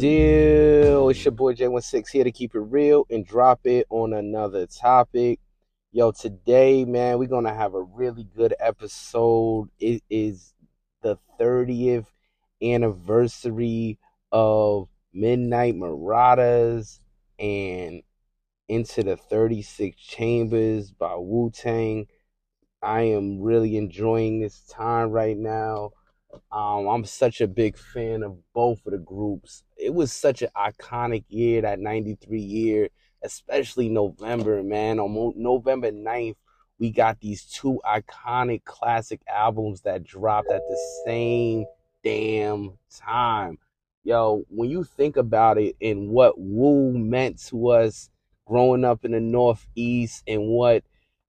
deal? It's your boy J16 here to keep it real and drop it on another topic. Yo, today, man, we're going to have a really good episode. It is the 30th anniversary of Midnight Marauders and Enter the 36 Chambers by Wu Tang. I am really enjoying this time right now. Um, I'm such a big fan of both of the groups. It was such an iconic year, that 93 year, especially November, man. On November 9th, we got these two iconic classic albums that dropped at the same damn time. Yo, when you think about it and what Wu meant to us growing up in the Northeast and what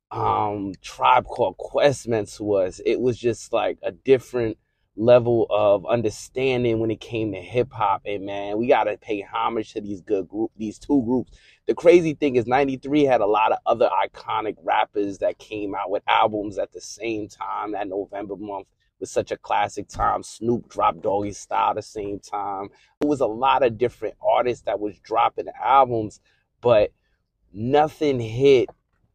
um Tribe Called Quest meant to us, it was just like a different level of understanding when it came to hip hop. And man, we gotta pay homage to these good group, these two groups. The crazy thing is, '93 had a lot of other iconic rappers that came out with albums at the same time. That November month was such a classic time. Snoop dropped Doggy Style the same time. It was a lot of different artists that was dropping albums, but nothing hit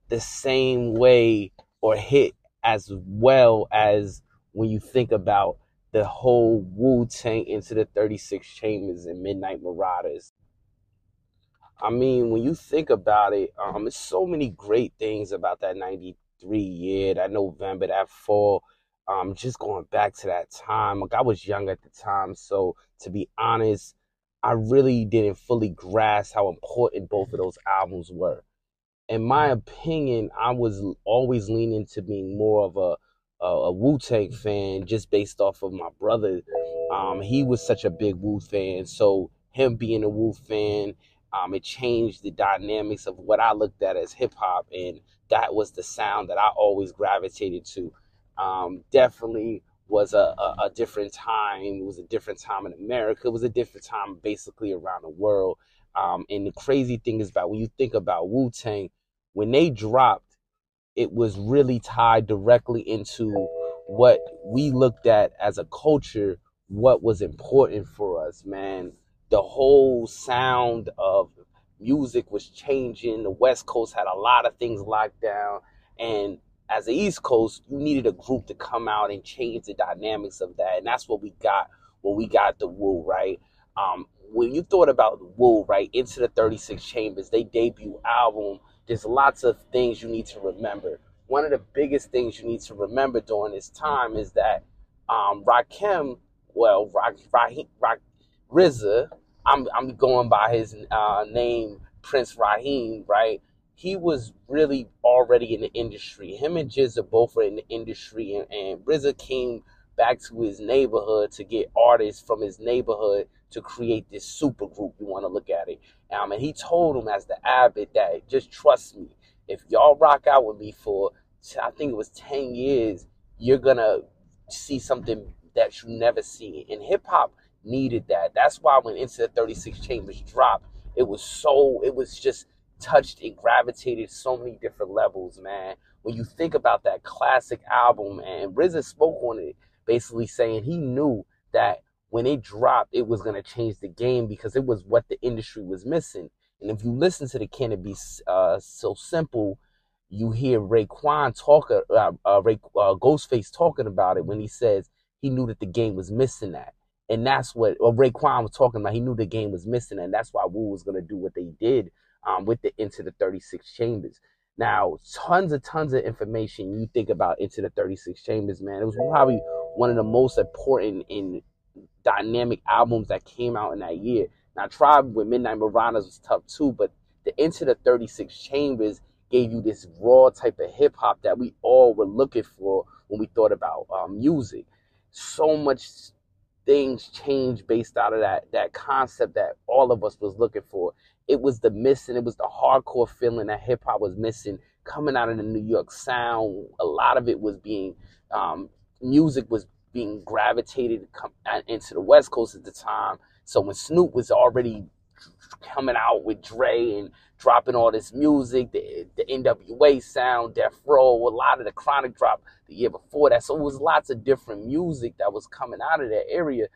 the same way or hit as well as when you think about the whole Wu Tang Enter the 36 Chambers and Midnight Marauders. I mean, when you think about it, um, there's so many great things about that 93 year, that November, that fall. Um, just going back to that time. Like I was young at the time, so to be honest, I really didn't fully grasp how important both of those albums were. In my opinion, I was always leaning to being more of a a, a Wu Tang fan just based off of my brother. Um, he was such a big Wu fan, so him being a Wu fan, um, it changed the dynamics of what I looked at as hip hop, and that was the sound that I always gravitated to. Um, definitely was a, a, a, different time. It was a different time in America. It was a different time basically around the world. Um, and the crazy thing is about when you think about Wu Tang, when they dropped, it was really tied directly into what we looked at as a culture, what was important for us, man. The whole sound of music was changing. The West Coast had a lot of things locked down. And as the East Coast, you needed a group to come out and change the dynamics of that. And that's what we got when we got the Wu, right? Um, when you thought about the Wu, right, Enter the 36 Chambers, they debut album there's lots of things you need to remember. One of the biggest things you need to remember during this time is that um, Rakim, well, Rahim, Rak, RZA, I'm, I'm going by his uh, name, Prince Raheem, right? He was really already in the industry. Him and GZA both were in the industry, and, and RZA came back to his neighborhood to get artists from his neighborhood to create this super group. You want to look at it. Um, and he told him as the abbot that just trust me. If y'all rock out with me for, I think it was 10 years, you're going to see something that you never see. And hip hop needed that. That's why when Enter the 36 Chambers dropped, it was so, it was just touched and gravitated so many different levels, man. When you think about that classic album, and RZA spoke on it, basically saying he knew that when it dropped, it was going to change the game because it was what the industry was missing. And if you listen to the Can It Be uh, So Simple, you hear Raekwon talk, uh, uh, Ray, uh, Ghostface talking about it when he says he knew that the game was missing that. And that's what or Raekwon was talking about. He knew the game was missing, and that's why Wu was going to do what they did um, with the Enter the 36 Chambers. Now, tons of tons of information you think about Enter the 36 Chambers, man. It was probably one of the most important in dynamic albums that came out in that year. Now, Tribe with Midnight Marauders was tough too, but the Enter the 36 Chambers gave you this raw type of hip hop that we all were looking for when we thought about um, music. So much things changed based out of that that concept that all of us was looking for. It was the missing, it was the hardcore feeling that hip hop was missing coming out of the New York sound. A lot of it was being um, music was being gravitated into the West Coast at the time. So when Snoop was already coming out with Dre and dropping all this music, the, the NWA sound, Death Row, a lot of the Chronic drop the year before that. So it was lots of different music that was coming out of that area.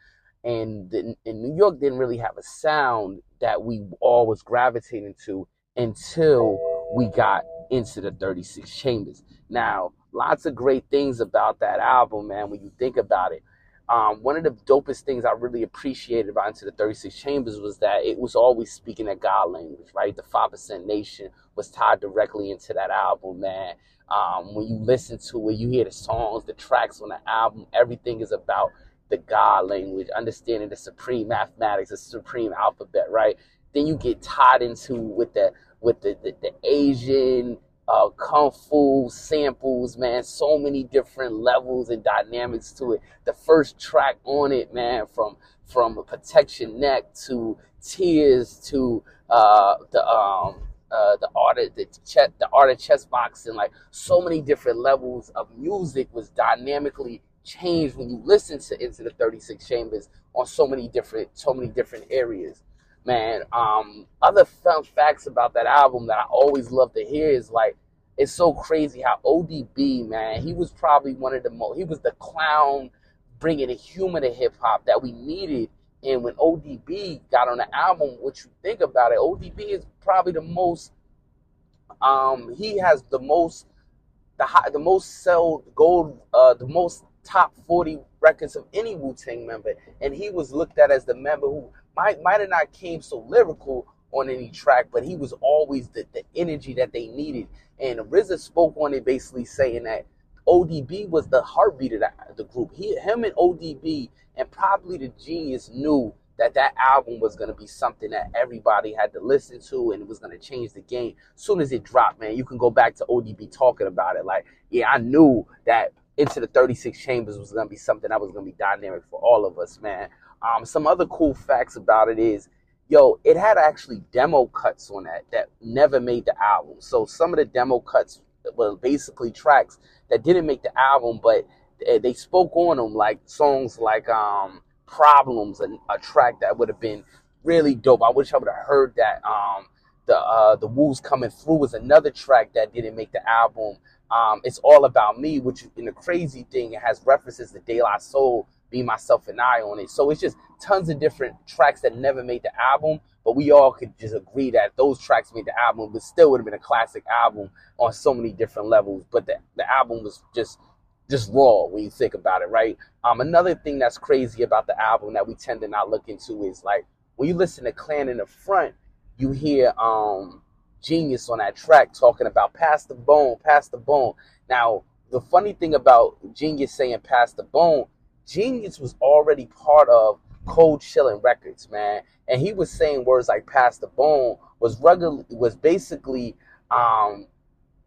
and, and New York didn't really have a sound that we all was gravitating to until we got into the 36 Chambers. Now, lots of great things about that album, man, when you think about it. Um, one of the dopest things I really appreciated about Enter the 36 Chambers was that it was always speaking a God language, right? The 5% Nation was tied directly into that album, man. Um, when you listen to it, you hear the songs, the tracks on the album, everything is about the God language, understanding the supreme mathematics, the supreme alphabet, right? Then you get tied into with the with the, the, the Asian uh, kung fu samples, man. So many different levels and dynamics to it. The first track on it, man, from from Protect Ya Neck to tears to uh, the um, uh, the art of the chest, the art of chess boxing, like so many different levels of music was dynamically changed when you listen to Enter the 36 Chambers on so many different so many different areas man. Um, other fun facts about that album that I always love to hear is like, it's so crazy how ODB, man, he was probably one of the most, he was the clown bringing a humor to hip hop that we needed. And when ODB got on the album, what you think about it, ODB is probably the most, um, he has the most, the high, the most sold gold, uh, the most top 40 records of any Wu Tang member. And he was looked at as the member who might might have not came so lyrical on any track, but he was always the, the energy that they needed. And RZA spoke on it, basically saying that ODB was the heartbeat of the, the group. He, him, and ODB, and probably the genius knew that that album was going to be something that everybody had to listen to, and it was going to change the game. As soon as it dropped, man, you can go back to ODB talking about it. Like, yeah, I knew that Enter the 36 chambers was going to be something that was going to be dynamic for all of us, man. Um, some other cool facts about it is, yo, it had actually demo cuts on that that never made the album. So some of the demo cuts were basically tracks that didn't make the album, but they spoke on them like songs like um, "Problems," a, a track that would have been really dope. I wish I would have heard that. Um, the uh, the Wolves coming through was another track that didn't make the album. Um, it's all about me, which in the crazy thing it has references to De La Soul be Myself and I on it. So it's just tons of different tracks that never made the album, but we all could just agree that those tracks made the album, but still would have been a classic album on so many different levels. But the, the album was just just raw when you think about it, right? Um, another thing that's crazy about the album that we tend to not look into is like when you listen to Clan in the front, you hear um Genius on that track talking about pass the bone, pass the bone. Now, the funny thing about Genius saying pass the bone Genius was already part of Cold Chillin' Records, man, and he was saying words like "pass the bone" was rugged, was basically um,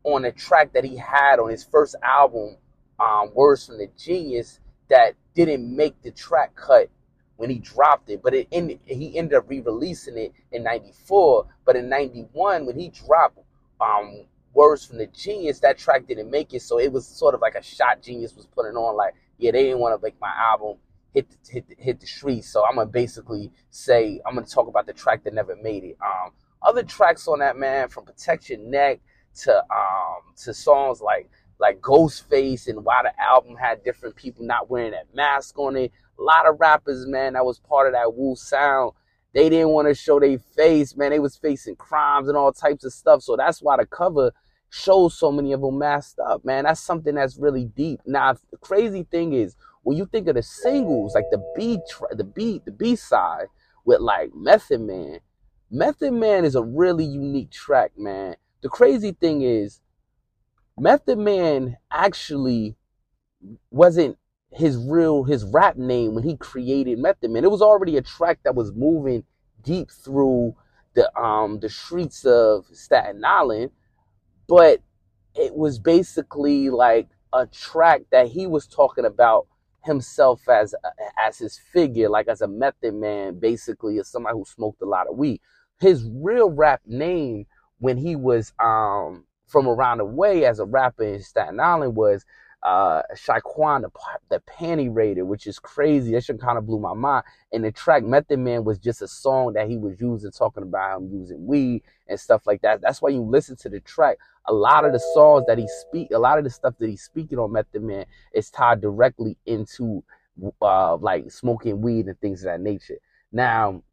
on a track that he had on his first album, um, "Words from the Genius," that didn't make the track cut when he dropped it, but it ended, he ended up re-releasing it in '94. But in '91, when he dropped um, "Words from the Genius," that track didn't make it, so it was sort of like a shot Genius was putting on, like yeah, they didn't want to make my album hit the, hit the, hit the streets. So I'm gonna basically say I'm gonna talk about the track that never made it. Um, other tracks on that man, from Protect Ya Neck to um to songs like like Ghostface and why the album had different people not wearing that mask on it. A lot of rappers, man, that was part of that Wu sound. They didn't want to show their face, man. They was facing crimes and all types of stuff. So that's why the cover shows so many of them masked up, man. That's something that's really deep. Now, the crazy thing is when you think of the singles, like the B, the B, the B side with like Method Man. Method Man is a really unique track, man. The crazy thing is, Method Man actually wasn't his real his rap name when he created Method Man. It was already a track that was moving deep through the um the streets of Staten Island but it was basically like a track that he was talking about himself as as his figure, like as a method man, basically as somebody who smoked a lot of weed. His real rap name when he was um from around the way as a rapper in Staten Island was uh Shaquan the, the Panty Raider, which is crazy. That shit kind of blew my mind. And the track Method Man was just a song that he was using, talking about him using weed and stuff like that. That's why you listen to the track. A lot of the songs that he speak, a lot of the stuff that he's speaking on Method Man is tied directly into uh, like smoking weed and things of that nature. Now,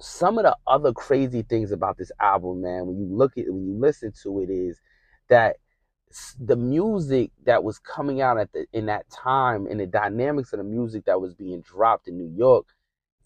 some of the other crazy things about this album, man, when you look at when you listen to it, is that the music that was coming out at the in that time and the dynamics of the music that was being dropped in New York,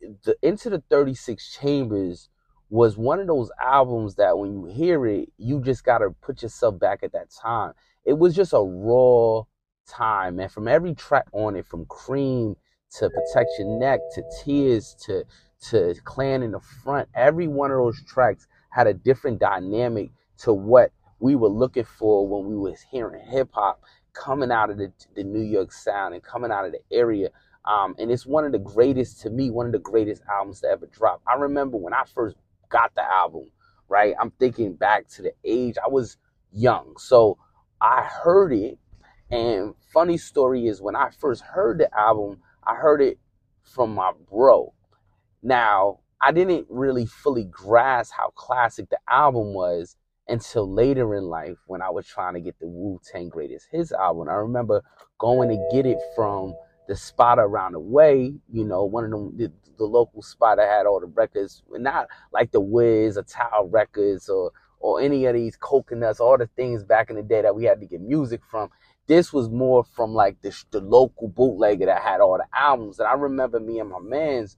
the Enter the 36 Chambers was one of those albums that when you hear it, you just gotta put yourself back at that time. It was just a raw time, and from every track on it, from Cream to Protect Your Neck to Tears to to Clan in the Front, every one of those tracks had a different dynamic to what we were looking for when we was hearing hip hop coming out of the, the New York sound and coming out of the area. Um, and it's one of the greatest to me, one of the greatest albums to ever drop. I remember when I first got the album, right? I'm thinking back to the age I was young. So I heard it. And funny story is when I first heard the album, I heard it from my bro. Now, I didn't really fully grasp how classic the album was until later in life when I was trying to get the Wu Tang Greatest Hits album. I remember going to get it from the spot around the way, you know, one of them, the, the local spot that had all the records, not like the Wiz or Tower Records or or any of these coconuts, all the things back in the day that we had to get music from. This was more from like the, the local bootlegger that had all the albums. And I remember me and my man's,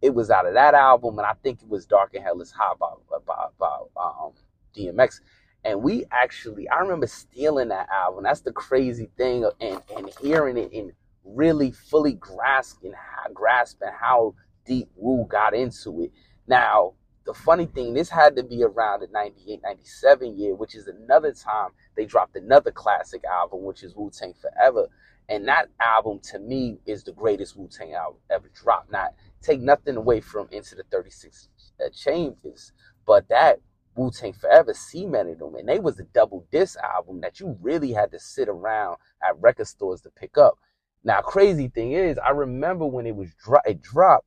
it was out of that album, and I think it was Dark and Hell is Hot by, by, by um, DMX. And we actually, I remember stealing that album. That's the crazy thing, and, and hearing it and really fully grasping how, grasping how deep Wu got into it. Now, the funny thing, this had to be around the 98, 97 year, which is another time they dropped another classic album, which is Wu Tang Forever. And that album, to me, is the greatest Wu Tang album ever dropped. Not take nothing away from Enter the 36 uh, Chambers, but that Wu Tang Forever cemented them. And they was a double disc album that you really had to sit around at record stores to pick up. Now, crazy thing is, I remember when it was dro- it dropped,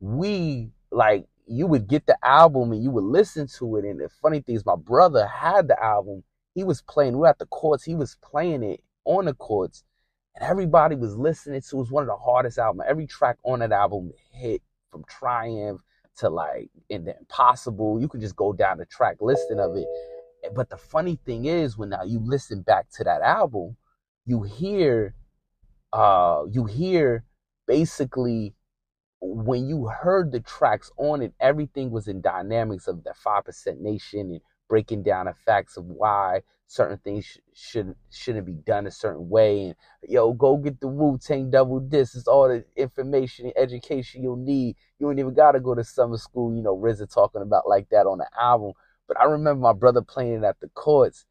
we like you would get the album and you would listen to it. And the funny thing is, my brother had the album. He was playing. We were at the courts. He was playing it on the courts, and everybody was listening to. It was one of the hardest albums. Every track on that album hit from Triumph to like in the impossible. You could just go down the track listing of it. But the funny thing is, when now you listen back to that album, you hear, uh, you hear basically when you heard the tracks on it, everything was in dynamics of the five percent nation and breaking down the facts of why certain things sh- shouldn't shouldn't be done a certain way. And yo, go get the Wu Tang double disc. It's all the information and education you'll need. You ain't even gotta go to summer school. You know, RZA talking about like that on the album. But I remember my brother playing it at the courts,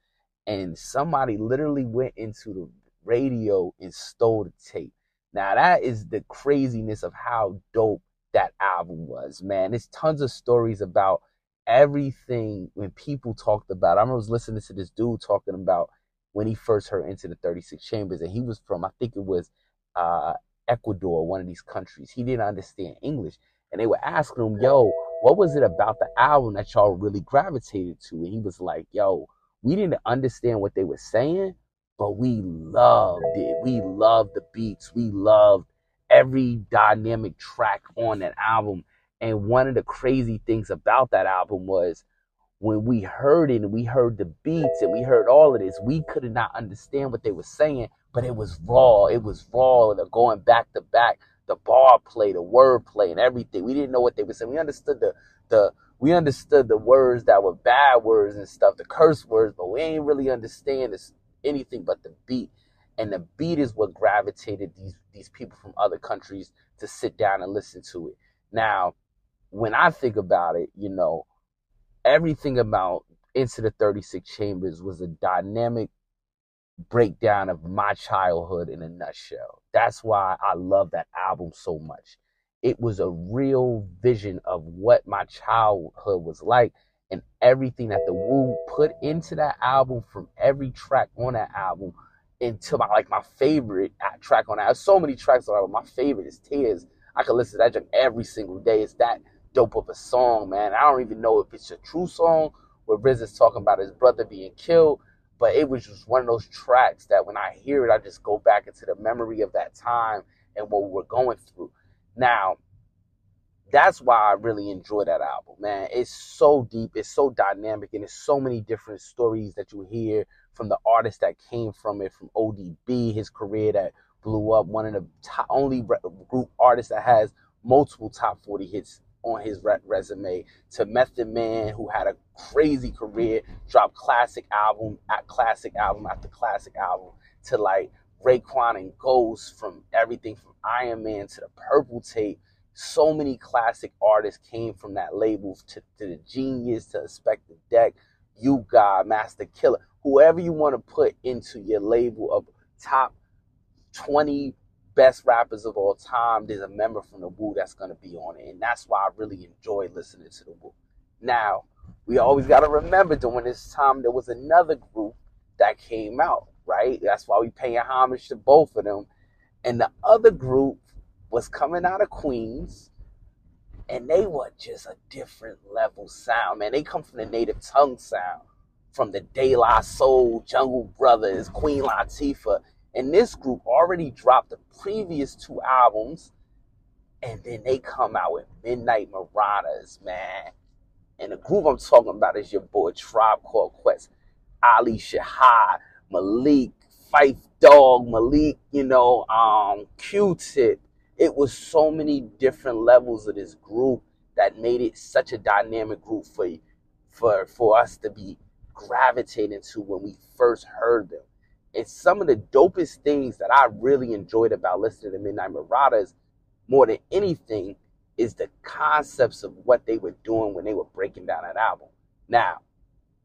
and somebody literally went into the radio and stole the tape. Now that is the craziness of how dope that album was, man. There's tons of stories about everything when people talked about. I remember was listening to this dude talking about when he first heard Enter the 36 chambers, and he was from I think it was uh, Ecuador, one of these countries. He didn't understand English, and they were asking him, "Yo, what was it about the album that y'all really gravitated to?" And he was like, "Yo, we didn't understand what they were saying, but we loved it. We loved the beats. We loved every dynamic track on that album." And one of the crazy things about that album was when we heard it and we heard the beats and we heard all of this, we could not understand what they were saying, but it was raw. It was raw. They're going back to back, the bar play, the word play, and everything. We didn't know what they were saying. We understood the the we understood the words that were bad words and stuff, the curse words, but we ain't really understand this, anything but the beat. And the beat is what gravitated these these people from other countries to sit down and listen to it. Now, when I think about it, you know, everything about Enter the 36 Chambers was a dynamic breakdown of my childhood in a nutshell. That's why I love that album so much. It was a real vision of what my childhood was like and everything that the Wu put into that album from every track on that album until my like my favorite track on that. So many tracks on that. My favorite is Tears. I could listen to that track every single day. It's that dope of a song, man. I don't even know if it's a true song where Riz is talking about his brother being killed, but it was just one of those tracks that when I hear it, I just go back into the memory of that time and what we're going through. Now, that's why I really enjoy that album, man. It's so deep, it's so dynamic, and it's so many different stories that you hear from the artists that came from it, from ODB, his career that blew up, one of the top, only group artists that has multiple top 40 hits on his re- resume, to Method Man, who had a crazy career, dropped classic album at classic album after classic album, to like Raekwon and Ghost, from everything from Iron Man to the Purple Tape. So many classic artists came from that label to, to the Genius, to Inspectah Deck, You God, Masta Killa whoever you want to put into your label of top 20 best rappers of all time, there's a member from the Wu that's gonna be on it, and that's why I really enjoy listening to the Wu. Now, we always gotta remember during this time there was another group that came out, right? That's why we paying homage to both of them. And the other group was coming out of Queens, and they were just a different level sound, man. They come from the native tongue sound, from the De La Soul, Jungle Brothers, Queen Latifah and this group already dropped the previous two albums, and then they come out with Midnight Marauders, man. And the group I'm talking about is your boy Tribe Called Quest, Ali Shaheed, Malik, Phife Dawg, Malik, you know, um, Q-Tip. It was so many different levels of this group that made it such a dynamic group for for for us to be gravitating to when we first heard them And some of the dopest things that I really enjoyed about listening to Midnight Marauders more than anything is the concepts of what they were doing when they were breaking down that album. Now,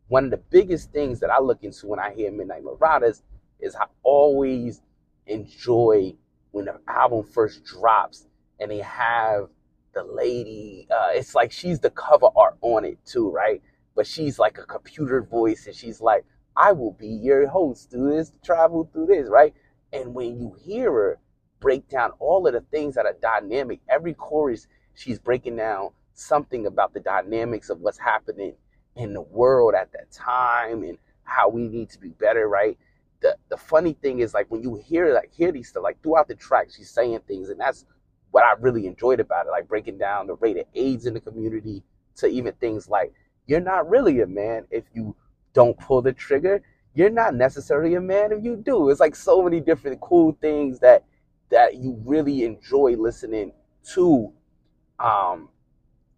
one of the biggest things that I look into when I hear Midnight Marauders is I always enjoy when the album first drops and they have the lady, uh, it's like she's the cover art on it too, right? But she's like a computer voice and she's like, I will be your host through this, travel through this, right? And when you hear her break down all of the things that are dynamic, every chorus, she's breaking down something about the dynamics of what's happening in the world at that time and how we need to be better, right? The the funny thing is like when you hear like hear these stuff, like throughout the track, she's saying things, and that's what I really enjoyed about it, like breaking down the rate of AIDS in the community to even things like you're not really a man if you don't pull the trigger, you're not necessarily a man if you do. It's like so many different cool things that that you really enjoy listening to um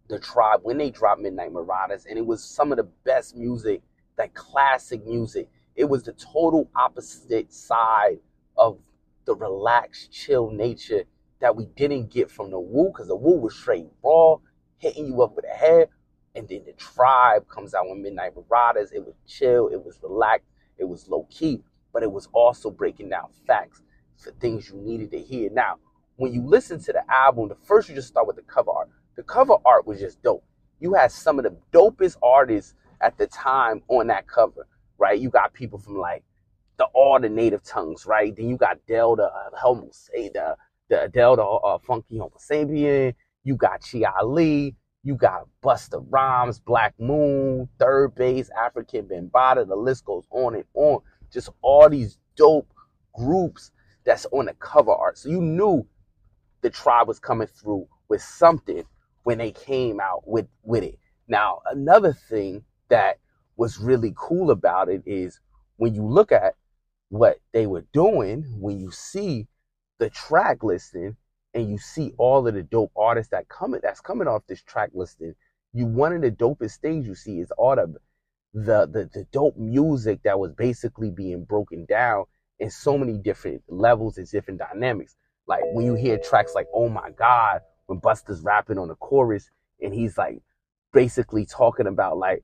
the tribe when they dropped Midnight Marauders and it was some of the best music, that classic music. It was the total opposite side of the relaxed, chill nature that we didn't get from the Wu, because the Wu was straight raw, hitting you up with a head. And then the tribe comes out with Midnight Marauders. It was chill, it was relaxed, it was low key, but it was also breaking down facts for things you needed to hear. Now, when you listen to the album, the first you just start with the cover art. The cover art was just dope. You had some of the dopest artists at the time on that cover, right? You got people from like the all the native tongues, right? Then you got Delta, uh, the the Delta uh, Funky Homo Sapien. You got Chi Ali. You got Busta Rhymes, Black Moon, 3rd Base, Afrika Bambaataa. The list goes on and on. Just all these dope groups that's on the cover art. So you knew the tribe was coming through with something when they came out with, with it. Now, another thing that was really cool about it is when you look at what they were doing, when you see the track listing, and you see all of the dope artists that coming that's coming off this track listing, you one of the dopest things you see is all the the the, the dope music that was basically being broken down in so many different levels and different dynamics. Like when you hear tracks like "Oh My God," when Busta's rapping on the chorus and he's like basically talking about like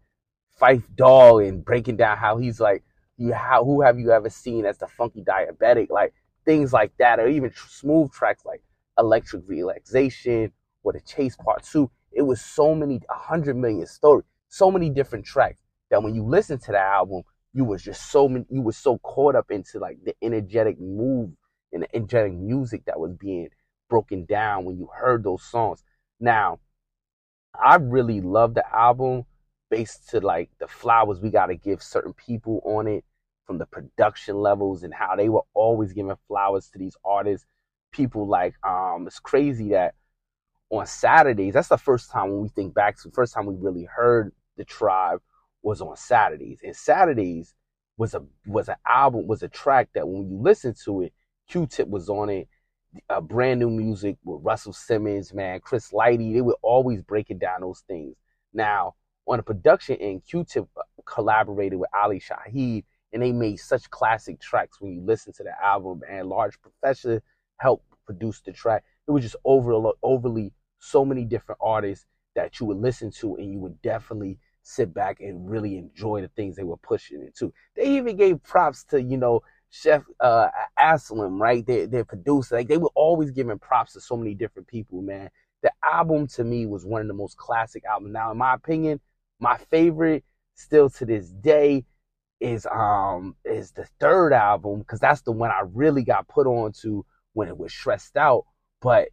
Phife Dawg and breaking down how he's like you how who have you ever seen as the funky diabetic like things like that or even tr- smooth tracks like electric relaxation or the chase part two. It was so many, a hundred million stories, so many different tracks that when you listen to the album, you was just so many, you was so caught up into like the energetic move and the energetic music that was being broken down when you heard those songs. Now, I really love the album based to like the flowers we got to give certain people on it from the production levels and how they were always giving flowers to these artists people like um it's crazy that on Saturdays, that's the first time when we think back to the first time we really heard the tribe was on Saturdays. And Saturdays was a was an album, was a track that when you listen to it, Q-Tip was on it, a brand new music with Russell Simmons, man, Chris Lighty, they were always breaking down those things. Now, on the production end, Q-Tip collaborated with Ali Shaheed, and they made such classic tracks when you listen to the album. And Large Professor helped produce the track. It was just over overly so many different artists that you would listen to, and you would definitely sit back and really enjoy the things they were pushing into. They even gave props to you know Chef uh, Aslam, right? Their their producer, like they were always giving props to so many different people, man. The album to me was one of the most classic albums. Now, in my opinion, my favorite still to this day is um is the third album because that's the one I really got put on to when it was stressed out. But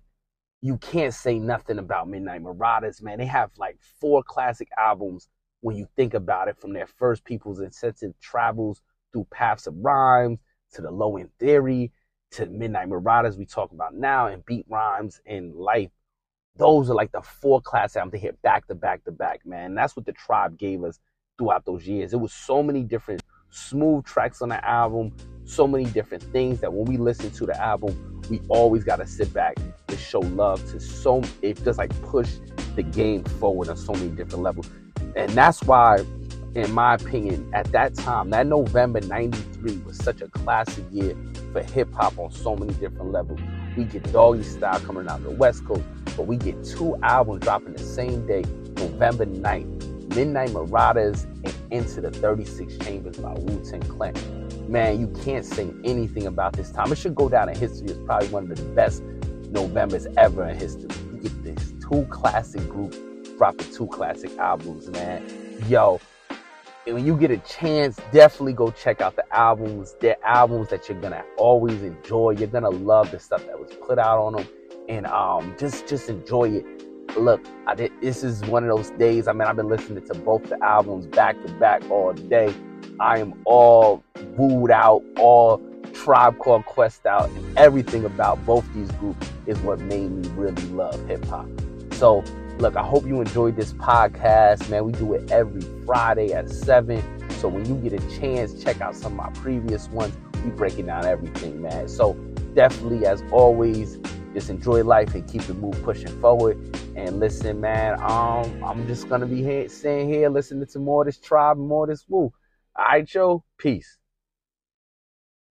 you can't say nothing about Midnight Marauders, man. They have like four classic albums when you think about it, from their first People's Insensitive Travels through Paths of Rhymes to the Low End Theory to Midnight Marauders we talk about now and Beat Rhymes and Life. Those are like the four classic albums they hit back to back to back, man. And that's what the tribe gave us throughout those years. It was so many different smooth tracks on the album, so many different things that when we listen to the album, we always got to sit back and show love to so it just like push the game forward on so many different levels. And that's why, in my opinion, at that time, that November 93 was such a classic year for hip hop on so many different levels. We get Doggy Style coming out of the West Coast, but we get two albums dropping the same day, November 9th. Midnight Marauders and Enter the 36 Chambers by Wu Tang Clan. Man, you can't say anything about this time. It should go down in history as probably one of the best Novembers ever in history. You get this two classic groups dropping two classic albums, man. Yo, when you get a chance, definitely go check out the albums. They're albums that you're gonna always enjoy. You're gonna love the stuff that was put out on them, and um, just just enjoy it look, I did, this is one of those days. I mean, I've been listening to both the albums back to back all day. I am all wooed out, all Tribe Called Quest out, and everything about both these groups is what made me really love hip hop. So, look, I hope you enjoyed this podcast, man. We do it every Friday at 7. So, when you get a chance, check out some of my previous ones. We breaking down everything, man. So, definitely, as always, just enjoy life and keep it move pushing forward. And listen, man, um, I'm just gonna be here, sitting here listening to more of this tribe, more of this Wu. All right, Joe. Peace.